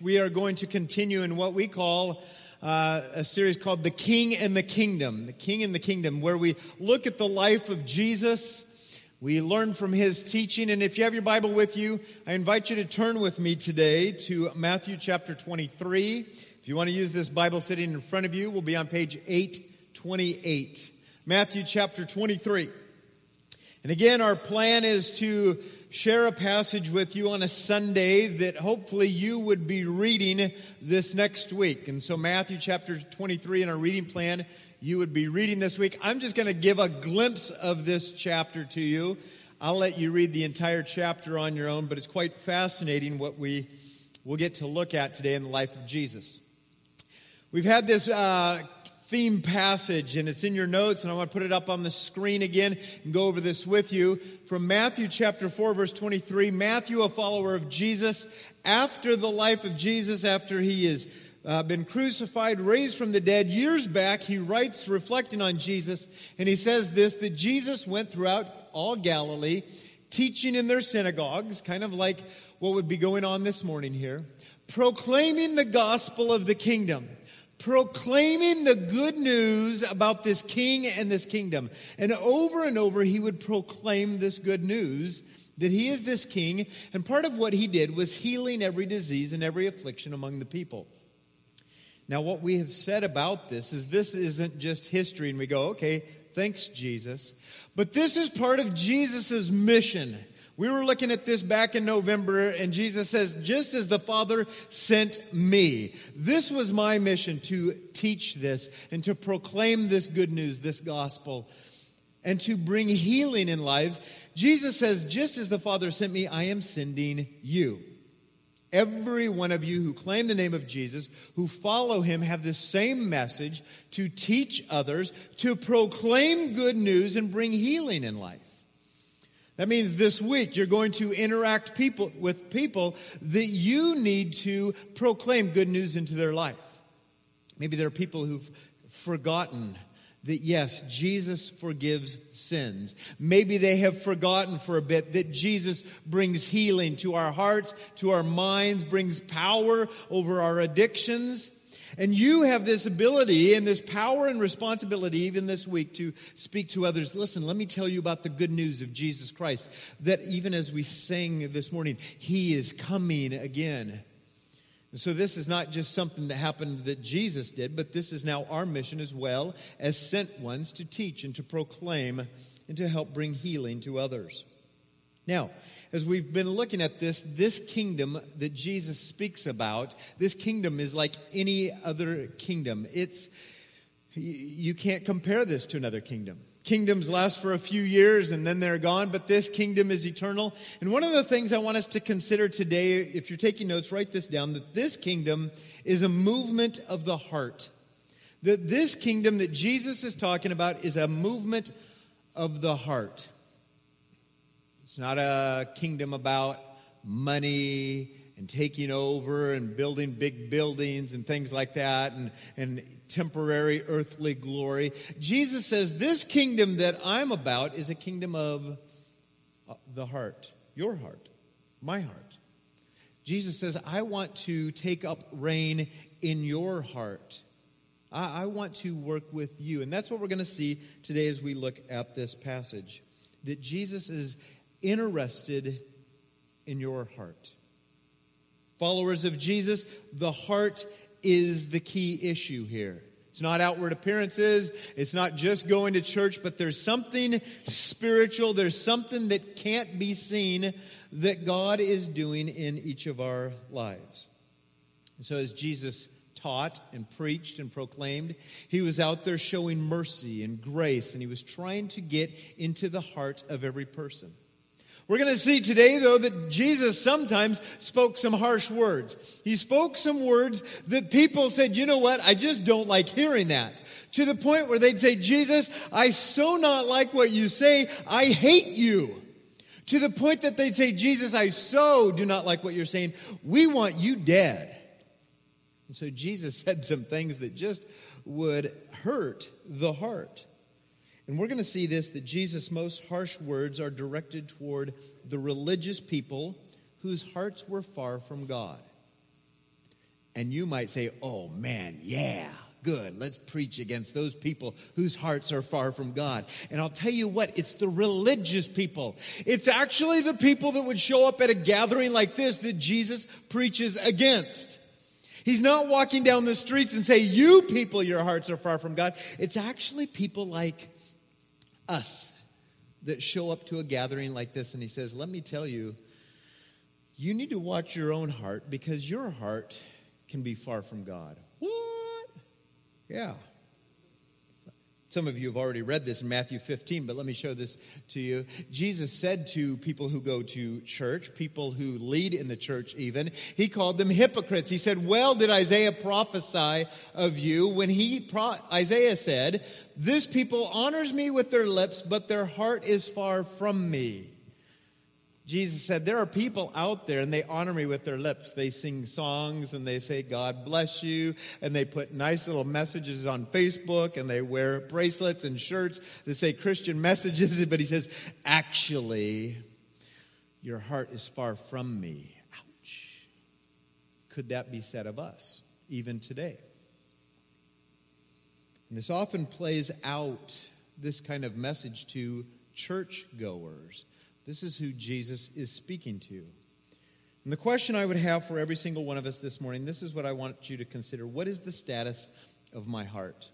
we are going to continue in what we call uh, a series called The King and the Kingdom. The King and the Kingdom, where we look at the life of Jesus. We learn from his teaching. And if you have your Bible with you, I invite you to turn with me today to Matthew chapter 23. If you want to use this Bible sitting in front of you, we'll be on page 828. Matthew chapter 23. And again, our plan is to share a passage with you on a Sunday that hopefully you would be reading this next week. And so, Matthew chapter 23 in our reading plan, you would be reading this week. I'm just going to give a glimpse of this chapter to you. I'll let you read the entire chapter on your own, but it's quite fascinating what we will get to look at today in the life of Jesus. We've had this uh, theme passage, and it's in your notes, and I want to put it up on the screen again and go over this with you. From Matthew chapter 4, verse 23, Matthew, a follower of Jesus, after the life of Jesus, after he has uh, been crucified, raised from the dead, years back, he writes, reflecting on Jesus, and he says this that Jesus went throughout all Galilee, teaching in their synagogues, kind of like what would be going on this morning here, proclaiming the gospel of the kingdom proclaiming the good news about this king and this kingdom. And over and over, he would proclaim this good news that he is this king. And part of what he did was healing every disease and every affliction among the people. Now, what we have said about this is this isn't just history, and we go, okay, thanks, Jesus. But this is part of Jesus' mission. We were looking at this back in November, and Jesus says, Just as the Father sent me, this was my mission to teach this and to proclaim this good news, this gospel, and to bring healing in lives. Jesus says, Just as the Father sent me, I am sending you. Every one of you who claim the name of Jesus, who follow him, have the same message to teach others, to proclaim good news and bring healing in life. That means this week you're going to interact people with people that you need to proclaim good news into their life. Maybe there are people who've forgotten that yes, Jesus forgives sins. Maybe they have forgotten for a bit that Jesus brings healing to our hearts, to our minds, brings power over our addictions. And you have this ability and this power and responsibility, even this week, to speak to others. Listen, let me tell you about the good news of Jesus Christ. That even as we sing this morning, He is coming again. And so this is not just something that happened that Jesus did, but this is now our mission as well as sent ones to teach and to proclaim and to help bring healing to others. Now, as we've been looking at this, this kingdom that Jesus speaks about, this kingdom is like any other kingdom. It's, you can't compare this to another kingdom. Kingdoms last for a few years and then they're gone, but this kingdom is eternal. And one of the things I want us to consider today, if you're taking notes, write this down, that this kingdom is a movement of the heart. That this kingdom that Jesus is talking about is a movement of the heart. It's not a kingdom about money and taking over and building big buildings and things like that and, and temporary earthly glory. Jesus says, This kingdom that I'm about is a kingdom of uh, the heart, your heart, my heart. Jesus says, I want to take up reign in your heart. I, I want to work with you. And that's what we're going to see today as we look at this passage. That Jesus is interested in your heart. Followers of Jesus, the heart is the key issue here. It's not outward appearances. It's not just going to church, but there's something spiritual. There's something that can't be seen that God is doing in each of our lives. And so, as Jesus taught and preached and proclaimed. He was out there showing mercy and grace, and he was trying to get into the heart of every person. We're going to see today, though, that Jesus sometimes spoke some harsh words. He spoke some words that people said, you know what, I just don't like hearing that. To the point where they'd say, Jesus, I so not like what you say, I hate you. To the point that they'd say, Jesus, I so do not like what you're saying, we want you dead. And so Jesus said some things that just would hurt the heart. And we're going to see this that Jesus' most harsh words are directed toward the religious people whose hearts were far from God. And you might say, oh man, yeah, good. Let's preach against those people whose hearts are far from God. And I'll tell you what, it's the religious people. It's actually the people that would show up at a gathering like this that Jesus preaches against. He's not walking down the streets and say, you people, your hearts are far from God. It's actually people like us that show up to a gathering like this and he says, let me tell you, you need to watch your own heart because your heart can be far from God. What? Yeah. Some of you have already read this in Matthew 15, but let me show this to you. Jesus said to people who go to church, people who lead in the church even, he called them hypocrites. He said, Well, did Isaiah prophesy of you when he, pro- Isaiah said, This people honors me with their lips, but their heart is far from me. Jesus said, There are people out there and they honor me with their lips. They sing songs and they say, God bless you. And they put nice little messages on Facebook and they wear bracelets and shirts that say Christian messages. But he says, Actually, your heart is far from me. Ouch. Could that be said of us, even today? And this often plays out this kind of message to church goers this is who Jesus is speaking to. And the question I would have for every single one of us this morning this is what I want you to consider. What is the status of my heart?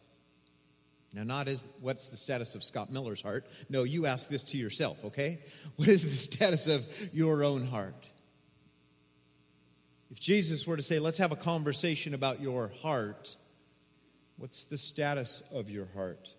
Now, not as what's the status of Scott Miller's heart. No, you ask this to yourself, okay? What is the status of your own heart? If Jesus were to say, let's have a conversation about your heart, what's the status of your heart?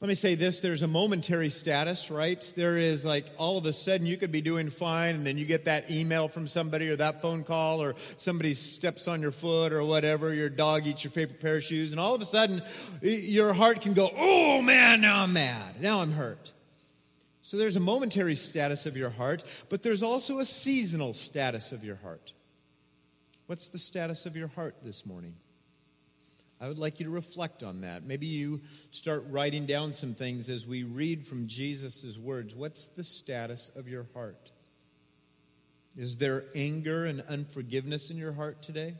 Let me say this there's a momentary status, right? There is like all of a sudden you could be doing fine, and then you get that email from somebody or that phone call, or somebody steps on your foot or whatever, your dog eats your favorite pair of shoes, and all of a sudden your heart can go, oh man, now I'm mad, now I'm hurt. So there's a momentary status of your heart, but there's also a seasonal status of your heart. What's the status of your heart this morning? I would like you to reflect on that. Maybe you start writing down some things as we read from Jesus' words. What's the status of your heart? Is there anger and unforgiveness in your heart today?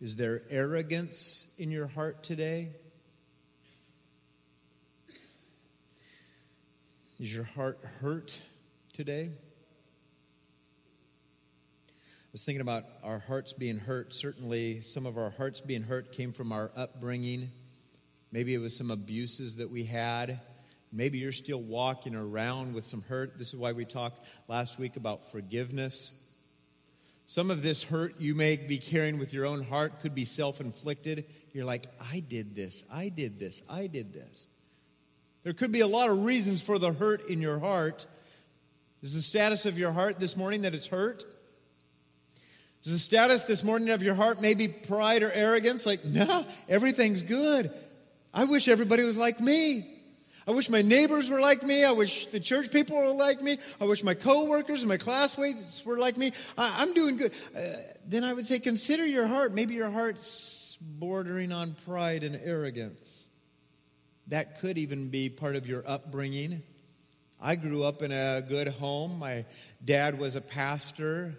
Is there arrogance in your heart today? Is your heart hurt today? Was thinking about our hearts being hurt. Certainly, some of our hearts being hurt came from our upbringing. Maybe it was some abuses that we had. Maybe you're still walking around with some hurt. This is why we talked last week about forgiveness. Some of this hurt you may be carrying with your own heart could be self inflicted. You're like, I did this, I did this, I did this. There could be a lot of reasons for the hurt in your heart. Is the status of your heart this morning that it's hurt? Is the status this morning of your heart maybe pride or arrogance? Like, no, everything's good. I wish everybody was like me. I wish my neighbors were like me. I wish the church people were like me. I wish my coworkers and my classmates were like me. I, am doing good. Uh, then I would say, consider your heart. Maybe your heart's bordering on pride and arrogance. That could even be part of your upbringing. I grew up in a good home. My dad was a pastor.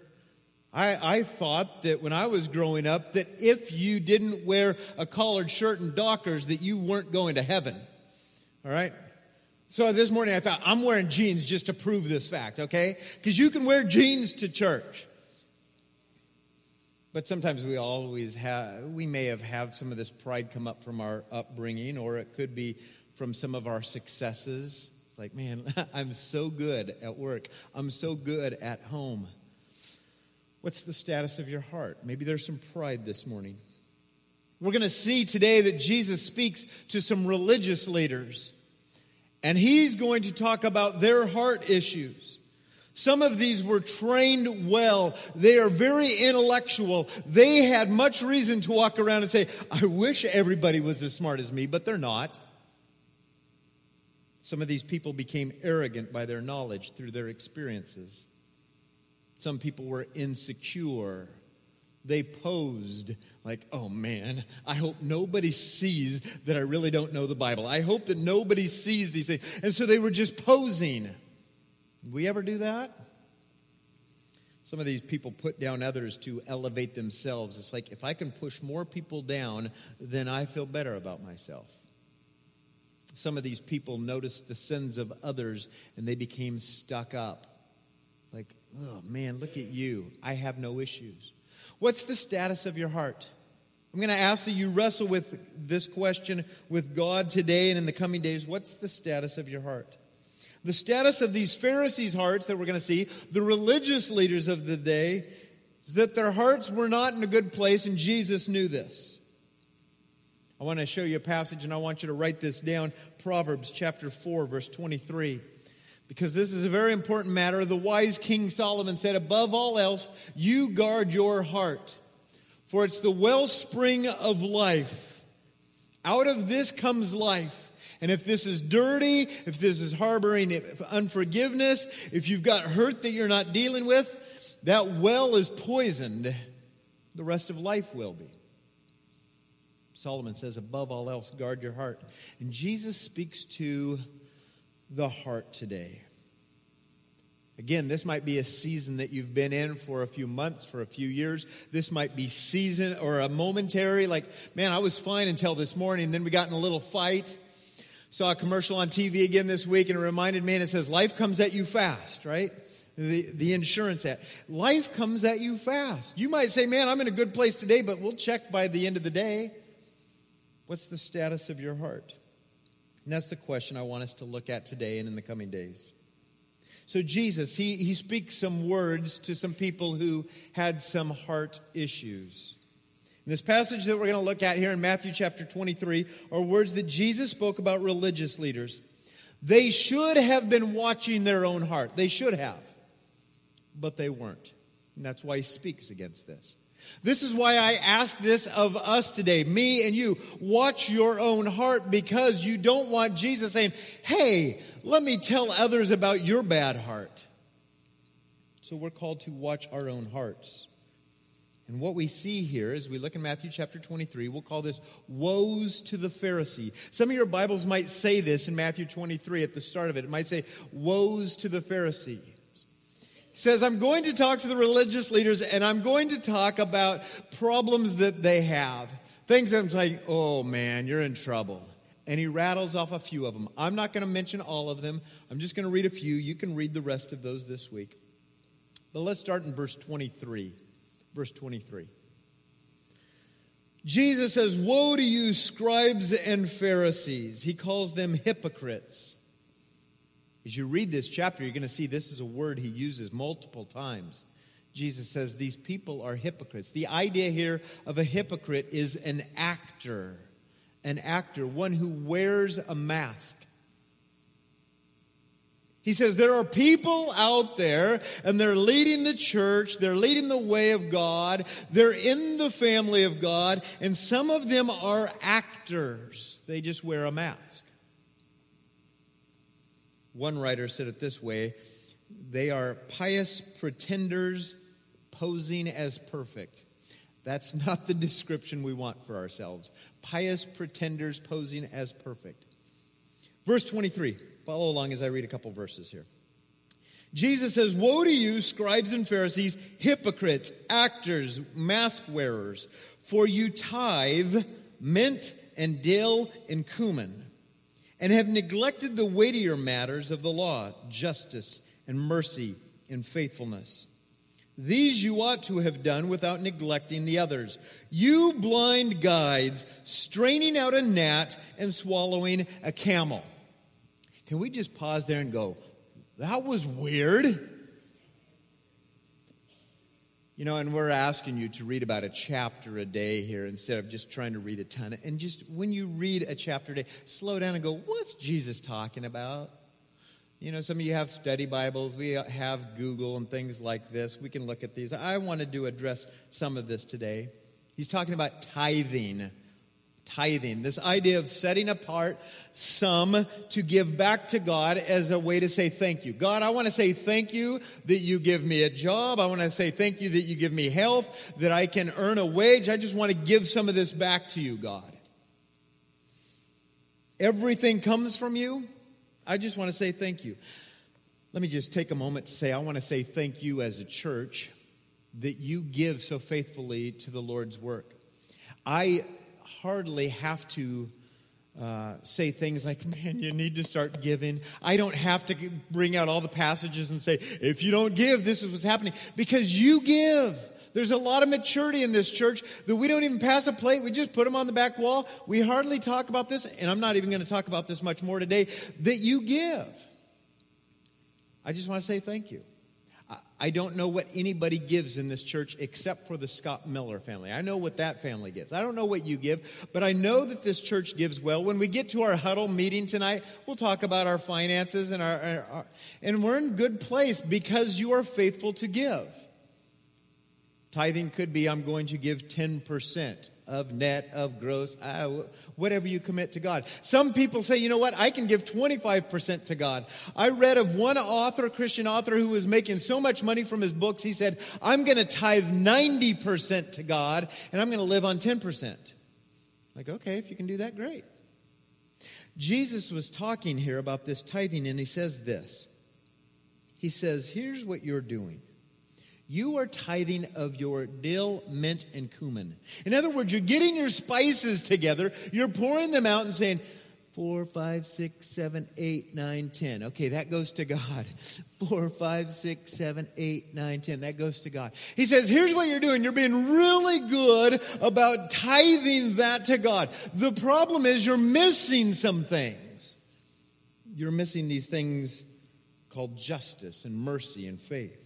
I, I thought that when I was growing up that if you didn't wear a collared shirt and dockers that you weren't going to heaven. All right? So this morning I thought I'm wearing jeans just to prove this fact, okay? Because you can wear jeans to church. But sometimes we always have, we may have had some of this pride come up from our upbringing, or it could be from some of our successes. It's like, man, I'm so good at work. I'm so good at home. What's the status of your heart? Maybe there's some pride this morning. We're going to see today that Jesus speaks to some religious leaders, and he's going to talk about their heart issues. Some of these were trained well. They are very intellectual. They had much reason to walk around and say, I wish everybody was as smart as me, but they're not. Some of these people became arrogant by their knowledge through their experiences. Some people were insecure. They posed like, oh man, I hope nobody sees that I really don't know the Bible. I hope that nobody sees these things. And so they were just posing. we ever do that? Some of these people put down others to elevate themselves. It's like if I can push more people down, then I feel better about myself. Some of these people noticed the sins of others and they became stuck up. Like, oh man, look at you. I have no issues. What's the status of your heart? I'm going to ask that you wrestle with this question with God today and in the coming days. What's the status of your heart? The status of these Pharisees' hearts that we're going to see, the religious leaders of the day, is that their hearts were not in a good place, and Jesus knew this. I want to show you a passage, and I want you to write this down Proverbs chapter 4, verse 23. Because this is a very important matter. The wise King Solomon said, Above all else, you guard your heart, for it's the wellspring of life. Out of this comes life. And if this is dirty, if this is harboring unforgiveness, if you've got hurt that you're not dealing with, that well is poisoned. The rest of life will be. Solomon says, above all else, guard your heart. And Jesus speaks to the heart today. Again, this might be a season that you've been in for a few months, for a few years. This might be season or a momentary, like, man, I was fine until this morning, then we got in a little fight. Saw a commercial on TV again this week and it reminded me, and it says, Life comes at you fast, right? The, the insurance at. Life comes at you fast. You might say, Man, I'm in a good place today, but we'll check by the end of the day. What's the status of your heart? And that's the question I want us to look at today and in the coming days. So, Jesus, he, he speaks some words to some people who had some heart issues. This passage that we're going to look at here in Matthew chapter 23 are words that Jesus spoke about religious leaders. They should have been watching their own heart. They should have, but they weren't. And that's why he speaks against this. This is why I ask this of us today, me and you. Watch your own heart because you don't want Jesus saying, Hey, let me tell others about your bad heart. So we're called to watch our own hearts. And what we see here as we look in Matthew chapter 23, we'll call this woes to the Pharisee. Some of your Bibles might say this in Matthew 23 at the start of it. It might say, woes to the Pharisee. Says, I'm going to talk to the religious leaders and I'm going to talk about problems that they have. Things that I'm like, oh man, you're in trouble. And he rattles off a few of them. I'm not going to mention all of them. I'm just going to read a few. You can read the rest of those this week. But let's start in verse 23 verse 23. Jesus says, Woe to you, scribes and Pharisees. He calls them hypocrites. As you read this chapter, you're going to see this is a word he uses multiple times. Jesus says, These people are hypocrites. The idea here of a hypocrite is an actor, an actor, one who wears a mask. He says there are people out there and they're leading the church, they're leading the way of God, they're in the family of God, and some of them are actors. They just wear a mask. One writer said it this way they are pious pretenders posing as perfect. That's not the description we want for ourselves. Pious pretenders posing as perfect. Verse 23. Follow along as I read a couple verses here. Jesus says, Woe to you, scribes and Pharisees, hypocrites, actors, mask wearers, for you tithe mint and dill and cumin, and have neglected the weightier matters of the law, justice and mercy and faithfulness. These you ought to have done without neglecting the others. You blind guides, straining out a gnat and swallowing a camel. Can we just pause there and go, that was weird? You know, and we're asking you to read about a chapter a day here instead of just trying to read a ton. And just when you read a chapter a day, slow down and go, what's Jesus talking about? You know, some of you have study Bibles. We have Google and things like this. We can look at these. I wanted to address some of this today. He's talking about tithing tithing, this idea of setting apart some to give back to God as a way to say thank you. God, I want to say thank you that you give me a job. I want to say thank you that you give me health, that I can earn a wage. I just want to give some of this back to you, God. Everything comes from you. I just want to say thank you. Let me just take a moment to say, I want to say thank you as a church that you give so faithfully to the Lord's work. I hardly have to uh, say things like, man, you need to start giving. I don't have to bring out all the passages and say, if you don't give, this is what's happening. Because you give. There's a lot of maturity in this church that we don't even pass a plate. We just put them on the back wall. We hardly talk about this, and I'm not even going to talk about this much more today, that you give. I just want to say thank you. I don't know what anybody gives in this church except for the Scott Miller family. I know what that family gives. I don't know what you give, but I know that this church gives well. When we get to our huddle meeting tonight, we'll talk about our finances and our, our, our and we're in good place because you are faithful to give. Tithing could be I'm going to give 10% of net, of gross, whatever you commit to God. Some people say, you know what, I can give 25% to God. I read of one author, Christian author, who was making so much money from his books, he said, I'm going to tithe 90% to God, and I'm going to live on 10%. Like, okay, if you can do that, great. Jesus was talking here about this tithing, and he says this. He says, Here's what you're doing you are tithing of your dill, mint, and cumin. In other words, you're getting your spices together, you're pouring them out and saying, Four, five, six, seven, eight, nine, ten. Okay, that goes to God. Four, five, six, seven, eight, nine, ten. That goes to God. He says, here's what you're doing. You're being really good about tithing that to God. The problem is you're missing some things. You're missing these things called justice and mercy and faith.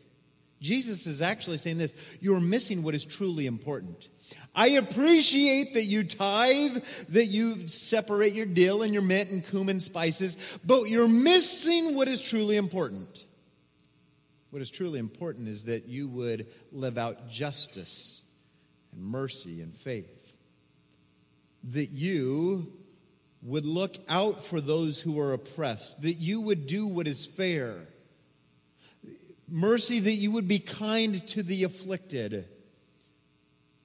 Jesus is actually saying this you're missing what is truly important. I appreciate that you tithe, that you separate your dill and your mint and cumin spices, but you're missing what is truly important. What is truly important is that you would live out justice and mercy and faith. That you would look out for those who are oppressed, that you would do what is fair Mercy that you would be kind to the afflicted.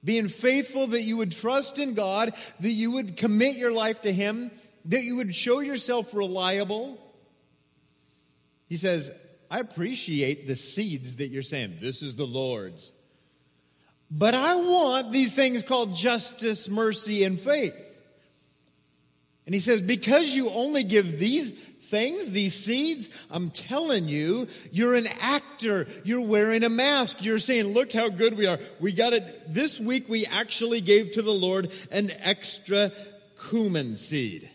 Being faithful that you would trust in God, that you would commit your life to Him, that you would show yourself reliable. He says, I appreciate the seeds that you're saying. This is the Lord's. But I want these things called justice, mercy, and faith. And he says, because you only give these things, these seeds, I'm telling you, you're an actor. You're wearing a mask. You're saying, look how good we are. We got it. This week we actually gave to the Lord an extra cumin seed.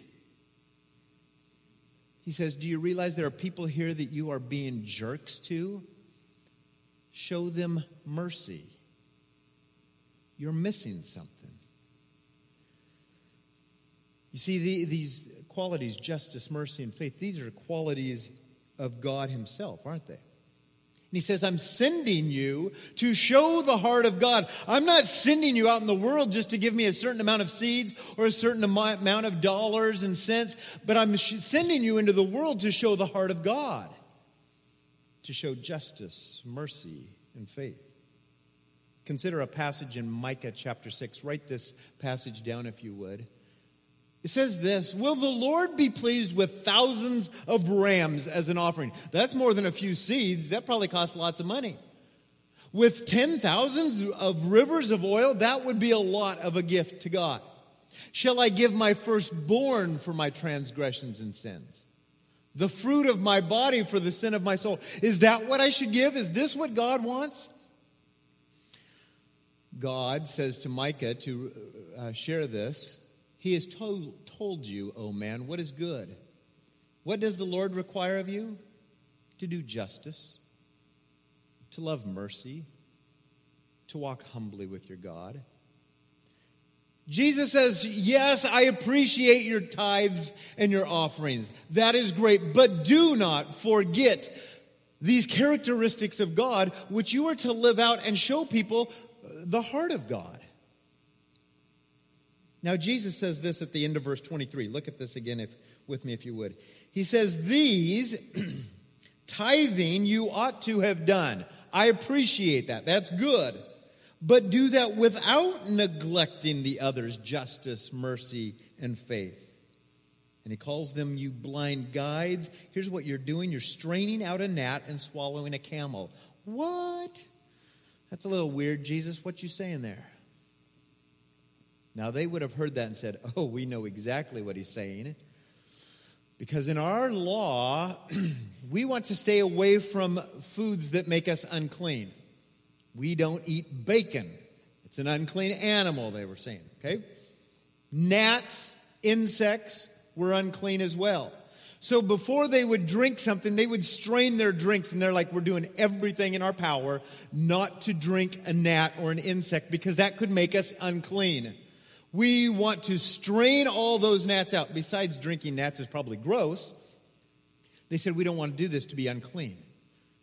He says, Do you realize there are people here that you are being jerks to? Show them mercy. You're missing something. You see, the, these qualities, justice, mercy, and faith, these are qualities of God Himself, aren't they? And He says, I'm sending you to show the heart of God. I'm not sending you out in the world just to give me a certain amount of seeds or a certain amount of dollars and cents, but I'm sending you into the world to show the heart of God, to show justice, mercy, and faith. Consider a passage in Micah chapter 6. Write this passage down if you would. It says this Will the Lord be pleased with thousands of rams as an offering? That's more than a few seeds. That probably costs lots of money. With ten thousands of rivers of oil, that would be a lot of a gift to God. Shall I give my firstborn for my transgressions and sins? The fruit of my body for the sin of my soul. Is that what I should give? Is this what God wants? God says to Micah to uh, share this he has told, told you, O oh man, what is good. What does the Lord require of you? To do justice, to love mercy, to walk humbly with your God. Jesus says, Yes, I appreciate your tithes and your offerings. That is great. But do not forget these characteristics of God, which you are to live out and show people the heart of God. Now, Jesus says this at the end of verse 23. Look at this again if, with me, if you would. He says, These tithing you ought to have done. I appreciate that. That's good. But do that without neglecting the others' justice, mercy, and faith. And he calls them, you blind guides. Here's what you're doing you're straining out a gnat and swallowing a camel. What? That's a little weird, Jesus. What you saying there? Now they would have heard that and said, Oh, we know exactly what he's saying. Because in our law, we want to stay away from foods that make us unclean. We don't eat bacon. It's an unclean animal, they were saying. Okay? Gnats, insects were unclean as well. So before they would drink something, they would strain their drinks, and they're like, We're doing everything in our power not to drink a gnat or an insect because that could make us unclean. We want to strain all those gnats out. Besides, drinking gnats is probably gross. They said, We don't want to do this to be unclean.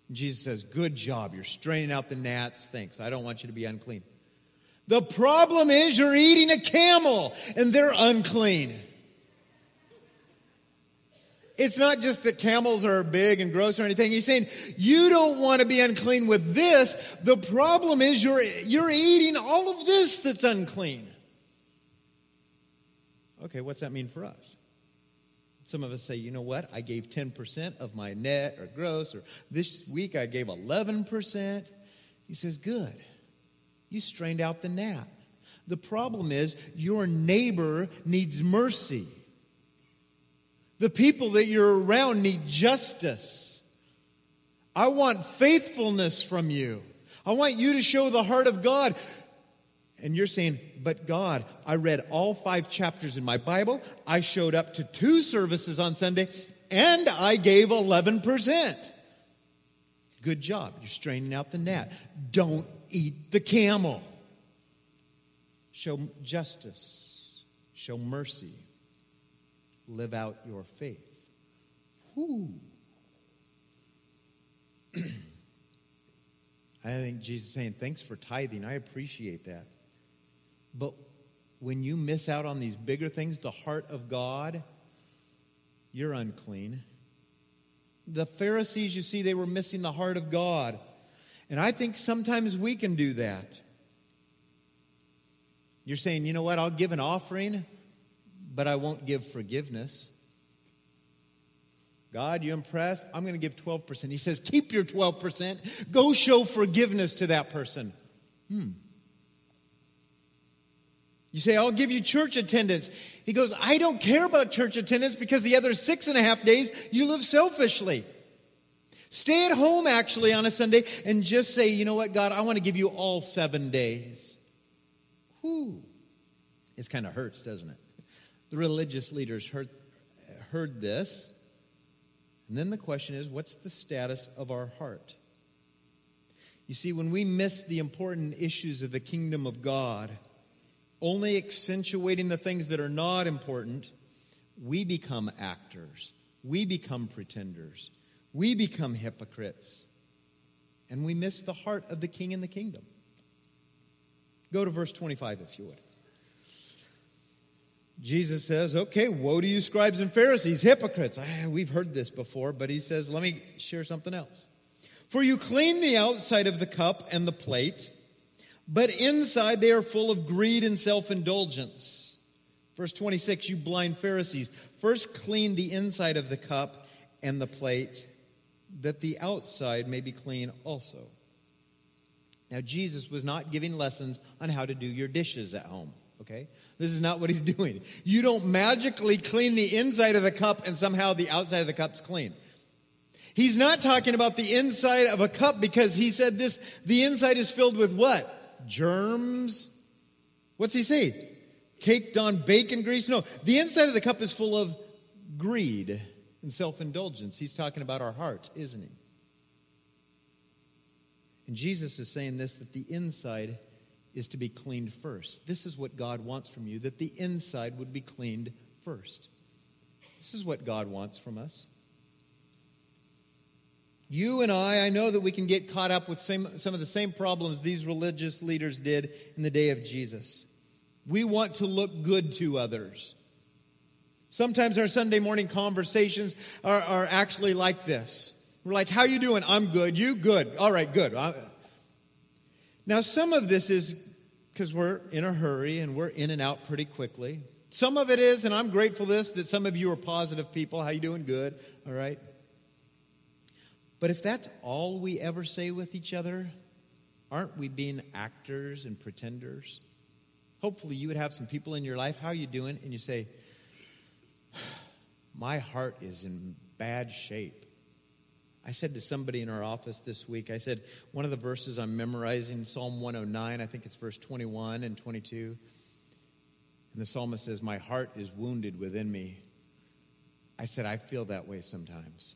And Jesus says, Good job. You're straining out the gnats. Thanks. I don't want you to be unclean. The problem is you're eating a camel and they're unclean. It's not just that camels are big and gross or anything. He's saying you don't want to be unclean with this. The problem is you're, you're eating all of this that's unclean. Okay, what's that mean for us? Some of us say, you know what? I gave 10% of my net or gross, or this week I gave 11%. He says, good. You strained out the gnat. The problem is your neighbor needs mercy. The people that you're around need justice. I want faithfulness from you. I want you to show the heart of God. And you're saying, but God, I read all five chapters in my Bible. I showed up to two services on Sunday and I gave 11%. Good job. You're straining out the gnat. Don't eat the camel. Show justice. Show mercy. Live out your faith. Whoo. I think Jesus is saying, Thanks for tithing. I appreciate that. But when you miss out on these bigger things, the heart of God, you're unclean. The Pharisees, you see, they were missing the heart of God. And I think sometimes we can do that. You're saying, you know what, I'll give an offering, but I won't give forgiveness. God, you impress? I'm going to give 12%. He says, keep your 12%. Go show forgiveness to that person. Hmm. You say, I'll give you church attendance. He goes, I don't care about church attendance because the other six and a half days you live selfishly. Stay at home actually on a Sunday and just say, you know what, God, I want to give you all seven days. Whew. It kind of hurts, doesn't it? The religious leaders heard, heard this. And then the question is, what's the status of our heart? You see, when we miss the important issues of the kingdom of God, only accentuating the things that are not important, we become actors. We become pretenders. We become hypocrites. And we miss the heart of the king and the kingdom. Go to verse 25 if you would. Jesus says, Okay, woe to you, scribes and Pharisees, hypocrites. Ah, we've heard this before, but he says, Let me share something else. For you clean the outside of the cup and the plate but inside they are full of greed and self indulgence. Verse 26 You blind Pharisees, first clean the inside of the cup and the plate, that the outside may be clean also. Now, Jesus was not giving lessons on how to do your dishes at home, okay? This is not what he's doing. You don't magically clean the inside of the cup and somehow the outside of the cup's clean. He's not talking about the inside of a cup because he said this the inside is filled with what? Germs. What's he say? Caked on bacon grease? No, the inside of the cup is full of greed and self indulgence. He's talking about our hearts, isn't he? And Jesus is saying this that the inside is to be cleaned first. This is what God wants from you, that the inside would be cleaned first. This is what God wants from us. You and I, I know that we can get caught up with same, some of the same problems these religious leaders did in the day of Jesus. We want to look good to others. Sometimes our Sunday morning conversations are, are actually like this. We're like, how you doing? I'm good. You good. All right, good. Now, some of this is because we're in a hurry and we're in and out pretty quickly. Some of it is, and I'm grateful this, that some of you are positive people. How you doing? Good. All right. But if that's all we ever say with each other, aren't we being actors and pretenders? Hopefully, you would have some people in your life. How are you doing? And you say, My heart is in bad shape. I said to somebody in our office this week, I said, one of the verses I'm memorizing, Psalm 109, I think it's verse 21 and 22. And the psalmist says, My heart is wounded within me. I said, I feel that way sometimes.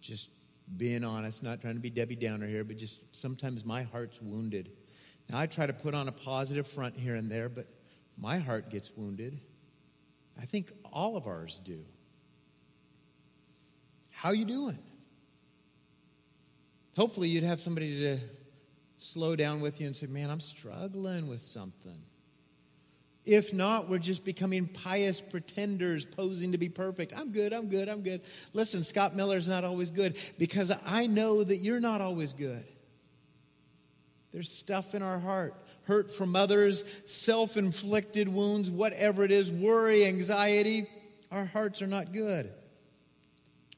Just being honest, not trying to be Debbie Downer here, but just sometimes my heart's wounded. Now, I try to put on a positive front here and there, but my heart gets wounded. I think all of ours do. How you doing? Hopefully you'd have somebody to slow down with you and say, "Man, I'm struggling with something." If not, we're just becoming pious pretenders posing to be perfect. I'm good, I'm good, I'm good. Listen, Scott Miller's not always good because I know that you're not always good. There's stuff in our heart hurt from others, self inflicted wounds, whatever it is, worry, anxiety. Our hearts are not good.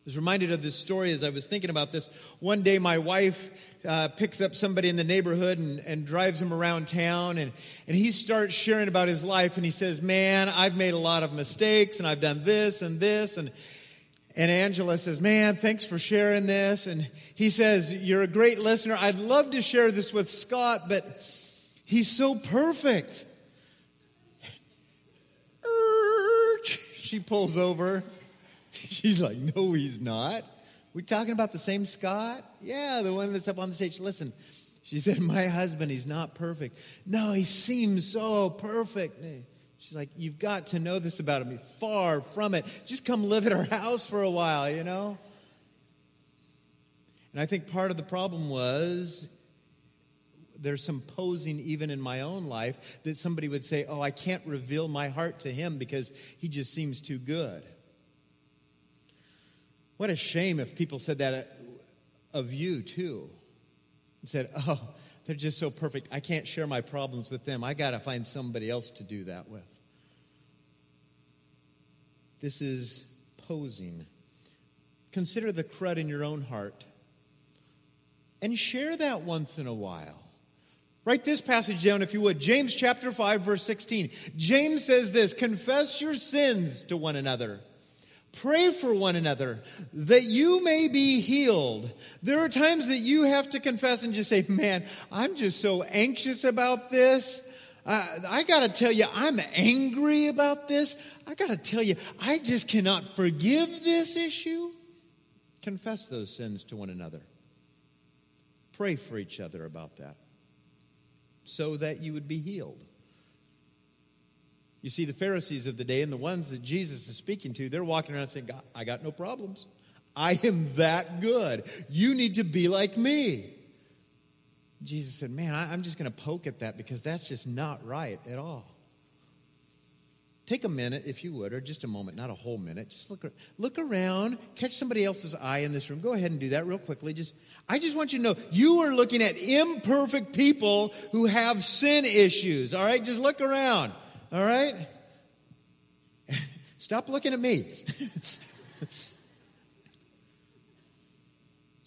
I was reminded of this story as I was thinking about this. One day, my wife uh, picks up somebody in the neighborhood and, and drives him around town, and, and he starts sharing about his life. And he says, Man, I've made a lot of mistakes, and I've done this and this. And and Angela says, Man, thanks for sharing this. And he says, You're a great listener. I'd love to share this with Scott, but he's so perfect. She pulls over. She's like, No, he's not. We're talking about the same Scott? Yeah, the one that's up on the stage. Listen, she said, My husband, he's not perfect. No, he seems so perfect. She's like, You've got to know this about me. Far from it. Just come live at our house for a while, you know? And I think part of the problem was there's some posing even in my own life that somebody would say, Oh, I can't reveal my heart to him because he just seems too good. What a shame if people said that uh, of you, too. And said, Oh, they're just so perfect. I can't share my problems with them. I got to find somebody else to do that with. This is posing. Consider the crud in your own heart and share that once in a while. Write this passage down if you would. James chapter 5 verse 16. James says this, confess your sins to one another. Pray for one another that you may be healed. There are times that you have to confess and just say, man, I'm just so anxious about this. Uh, I got to tell you, I'm angry about this. I got to tell you, I just cannot forgive this issue. Confess those sins to one another. Pray for each other about that so that you would be healed. You see, the Pharisees of the day and the ones that Jesus is speaking to, they're walking around saying, I got no problems. I am that good. You need to be like me. Jesus said, Man, I, am just going to poke at that because that's just not right at all. Take a minute, if you would, or just a moment, not a whole minute. Just look, look around, catch somebody else's eye in this room. Go ahead and do that real quickly. Just, I just want you to know you are looking at imperfect people who have sin issues. All right, just look around. All right, stop looking at me.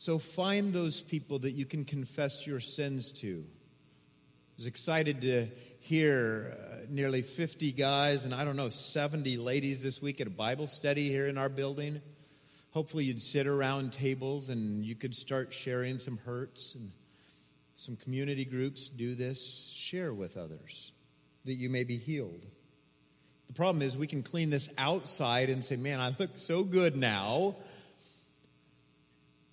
So find those people that you can confess your sins to. I was excited to hear uh, nearly 50 guys and I don't know, 70 ladies this week at a Bible study here in our building. Hopefully, you'd sit around tables and you could start sharing some hurts and some community groups do this. Share with others that you may be healed. The problem is, we can clean this outside and say, Man, I look so good now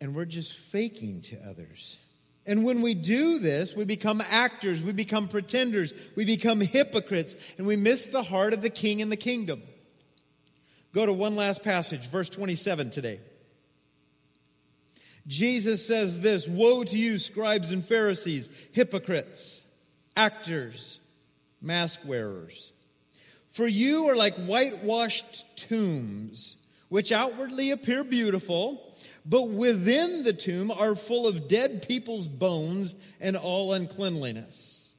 and we're just faking to others. And when we do this, we become actors, we become pretenders, we become hypocrites, and we miss the heart of the king and the kingdom. Go to one last passage, verse 27 today. Jesus says this Woe to you, scribes and Pharisees, hypocrites, actors, mask wearers. For you are like whitewashed tombs, which outwardly appear beautiful but within the tomb are full of dead people's bones and all uncleanliness.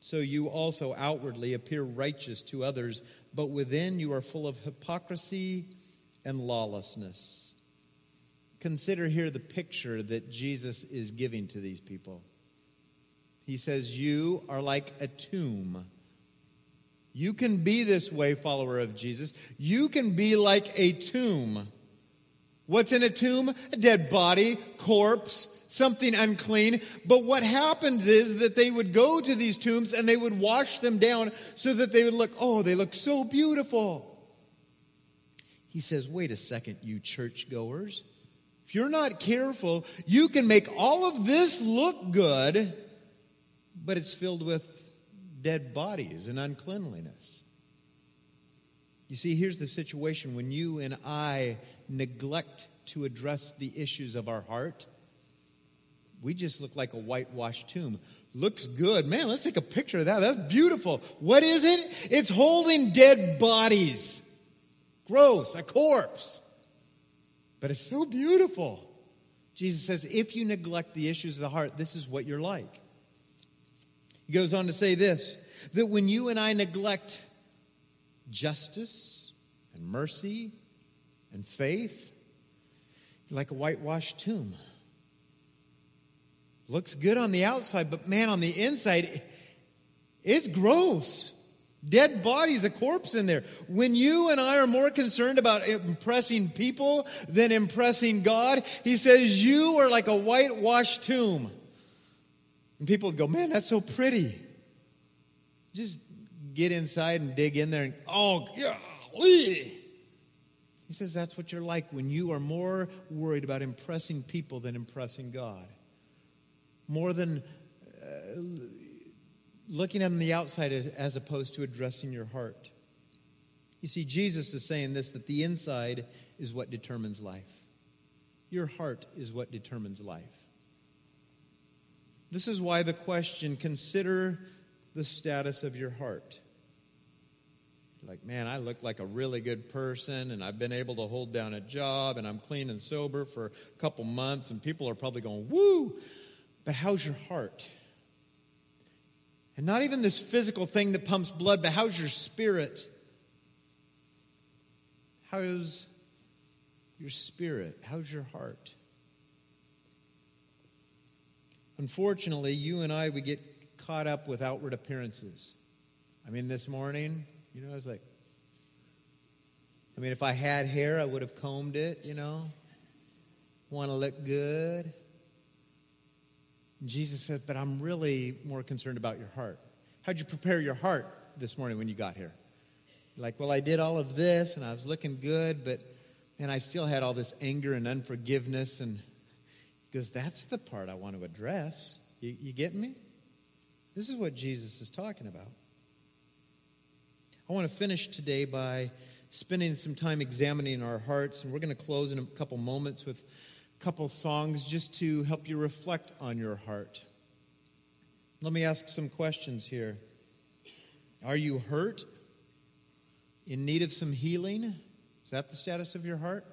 So you also outwardly appear righteous to others, but within you are full of hypocrisy and lawlessness. Consider here the picture that Jesus is giving to these people. He says, You are like a tomb. You can be this way, follower of Jesus. You can be like a tomb. What's in a tomb? A dead body, corpse, something unclean. But what happens is that they would go to these tombs and they would wash them down so that they would look, oh, they look so beautiful. He says, wait a second, you churchgoers. If you're not careful, you can make all of this look good, but it's filled with dead bodies and uncleanliness. You see, here's the situation when you and I neglect to address the issues of our heart, we just look like a whitewashed tomb. Looks good. Man, let's take a picture of that. That's beautiful. What is it? It's holding dead bodies. Gross, a corpse. But it's so beautiful. Jesus says, if you neglect the issues of the heart, this is what you're like. He goes on to say this that when you and I neglect justice and mercy and faith, like a whitewashed tomb. Looks good on the outside, but man, on the inside, it's gross. Dead bodies, a corpse in there. When you and I are more concerned about impressing people than impressing God, he says, You are like a whitewashed tomb. And people would go, Man, that's so pretty. Just get inside and dig in there and, oh, golly. He says that's what you're like when you are more worried about impressing people than impressing God. More than uh, looking on the outside as opposed to addressing your heart. You see, Jesus is saying this that the inside is what determines life. Your heart is what determines life. This is why the question consider the status of your heart. Like, man, I look like a really good person and I've been able to hold down a job and I'm clean and sober for a couple months and people are probably going, woo! But how's your heart? And not even this physical thing that pumps blood, but how's your spirit? How's your spirit? How's your heart? Unfortunately, you and I, we get caught up with outward appearances. I mean, this morning, you know, I was like, I mean, if I had hair, I would have combed it, you know. Want to look good. And Jesus said, but I'm really more concerned about your heart. How'd you prepare your heart this morning when you got here? Like, well, I did all of this and I was looking good, but and I still had all this anger and unforgiveness and because that's the part I want to address. You, you get me? This is what Jesus is talking about. I want to finish today by spending some time examining our hearts, and we're going to close in a couple moments with a couple songs just to help you reflect on your heart. Let me ask some questions here. Are you hurt? In need of some healing? Is that the status of your heart?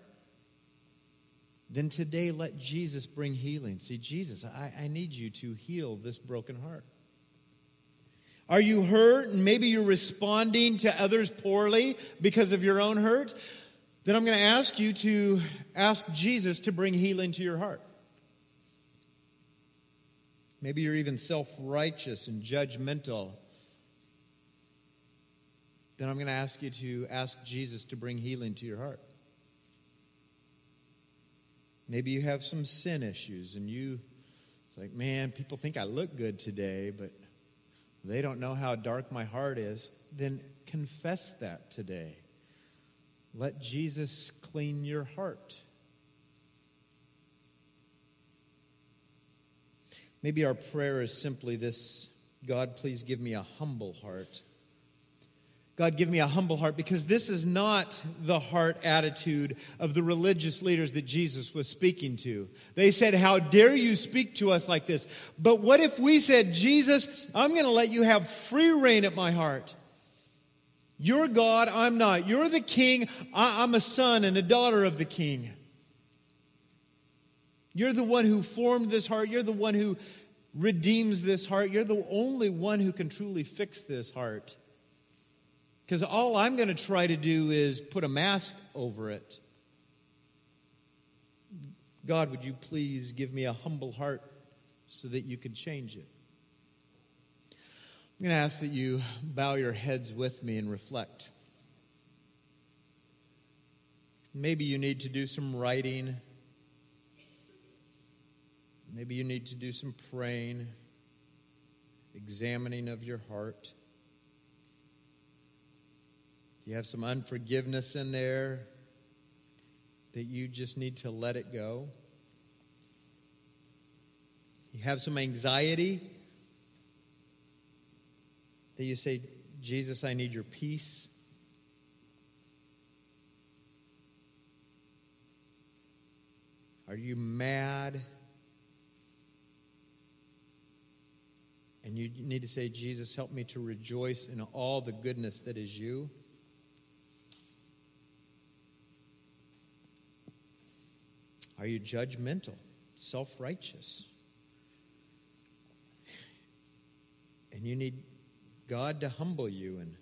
Then today let Jesus bring healing. See, Jesus, I, I need you to heal this broken heart. Are you hurt and maybe you're responding to others poorly because of your own hurt? Then I'm going to ask you to ask Jesus to bring healing to your heart. Maybe you're even self righteous and judgmental. Then I'm going to ask you to ask Jesus to bring healing to your heart. Maybe you have some sin issues and you, it's like, man, people think I look good today, but they don't know how dark my heart is. Then confess that today. Let Jesus clean your heart. Maybe our prayer is simply this God, please give me a humble heart. God, give me a humble heart because this is not the heart attitude of the religious leaders that Jesus was speaking to. They said, How dare you speak to us like this? But what if we said, Jesus, I'm going to let you have free reign at my heart? You're God, I'm not. You're the king, I'm a son and a daughter of the king. You're the one who formed this heart. You're the one who redeems this heart. You're the only one who can truly fix this heart. Because all I'm going to try to do is put a mask over it. God, would you please give me a humble heart so that you could change it? I'm going to ask that you bow your heads with me and reflect. Maybe you need to do some writing. Maybe you need to do some praying, examining of your heart. You have some unforgiveness in there that you just need to let it go. You have some anxiety that you say, Jesus, I need your peace. Are you mad? And you need to say, Jesus, help me to rejoice in all the goodness that is you. Are you judgmental, self righteous? And you need God to humble you and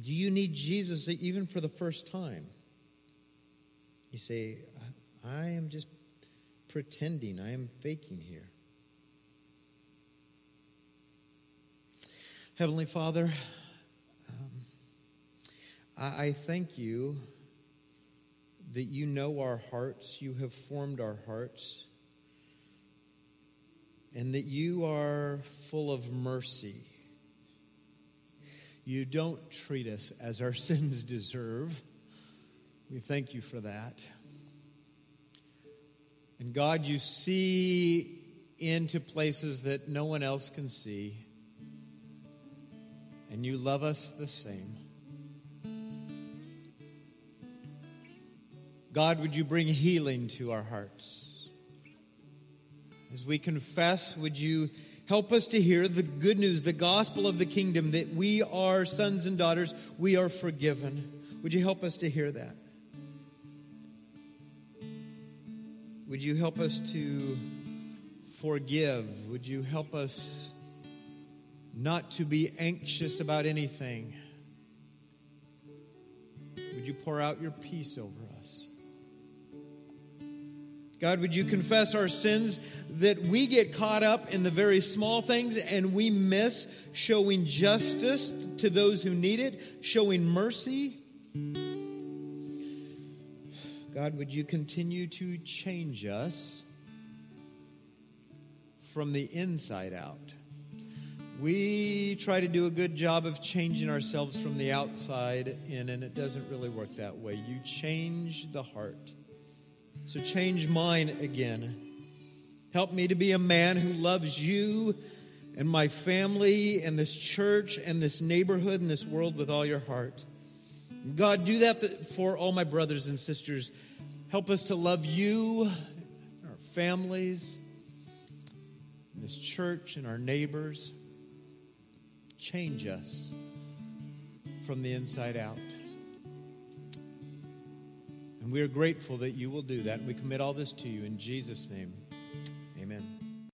do you need Jesus even for the first time? You say, I am just pretending, I am faking here. Heavenly Father, I, thank you that you know our hearts, you have formed our hearts and that you are full of mercy. You don't treat us as our sins deserve. We thank you for that. And God, you see into places that no one else can see, and you love us the same. God, would you bring healing to our hearts? As we confess, would you help us to hear the good news, the gospel of the kingdom, that we are sons and daughters, we are forgiven? Would you help us to hear that? Would you help us to forgive? Would you help us not to be anxious about anything? Would you pour out your peace over us? God, would you confess our sins that we get caught up in the very small things and we miss showing justice to those who need it, showing mercy? God, would you continue to change us from the inside out? We try to do a good job of changing ourselves from the outside in, and it doesn't really work that way. You change the heart. So change mine again. Help me to be a man who loves you and my family and this church and this neighborhood and this world with all your heart. God, do that for all my brothers and sisters. Help us to love you, our families, this church, and our neighbors. Change us from the inside out. And we are grateful that you will do that. We commit all this to you in Jesus' name. Amen.